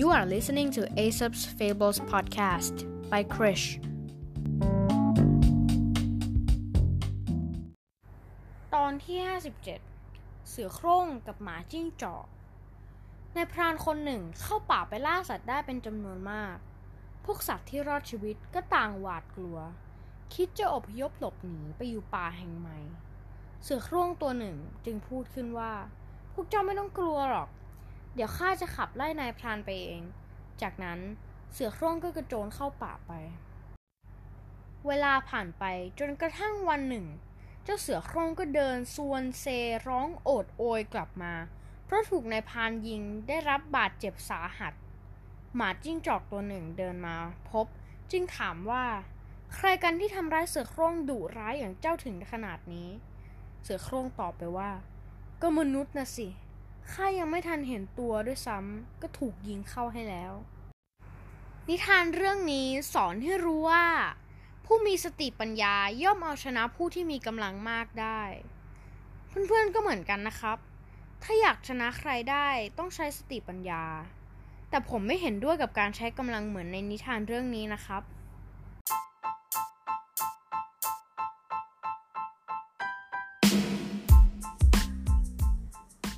You are listening to Aesop's Fables podcast by Krish ตอนที่ 57 เสือโคร่งกับหมาจิ้งจอกนายพรานคนหนึ่งเข้าป่าไปล่าสัตว์ได้เป็นจำนวนมาก พวกสัตว์ที่รอดชีวิตก็ต่างหวาดกลัว คิดจะอพยพหลบหนีไปอยู่ป่าแห่งใหม่ เสือโคร่งตัวหนึ่งจึงพูดขึ้นว่า พวกเจ้าไม่ต้องกลัวหรอก เดี๋ยวข้าจะขับไล่นายพรานไปเอง จากนั้นเสือโคร่งก็กระโจนเข้าป่าไป เวลาผ่านไปจนกระทั่งวันหนึ่ง เจ้าเสือโคร่งก็เดินซวนเซร้องโอดโอยกลับมา เพราะถูกนายพรานยิงได้รับบาดเจ็บสาหัส หมาจิ้งจอกตัวหนึ่งเดินมา พบจึงถามว่า ใครกันที่ทำร้ายเสือโคร่งดุร้ายอย่างเจ้าถึงขนาดนี้ เสือโคร่งตอบไปว่า ก็มนุษย์นะสิ ข้ายังไม่ทันเห็นตัวด้วยซ้ำก็ถูกยิงเข้าให้แล้ว นิทานเรื่องนี้สอนให้รู้ว่า ผู้มีสติปัญญาย่อมเอาชนะผู้ที่มีกำลังมากได้ เพื่อนๆก็เหมือนกันนะครับ ถ้าอยากชนะใครได้ต้องใช้สติปัญญา แต่ผมไม่เห็นด้วยกับการใช้กำลังเหมือนในนิทานเรื่องนี้นะครับ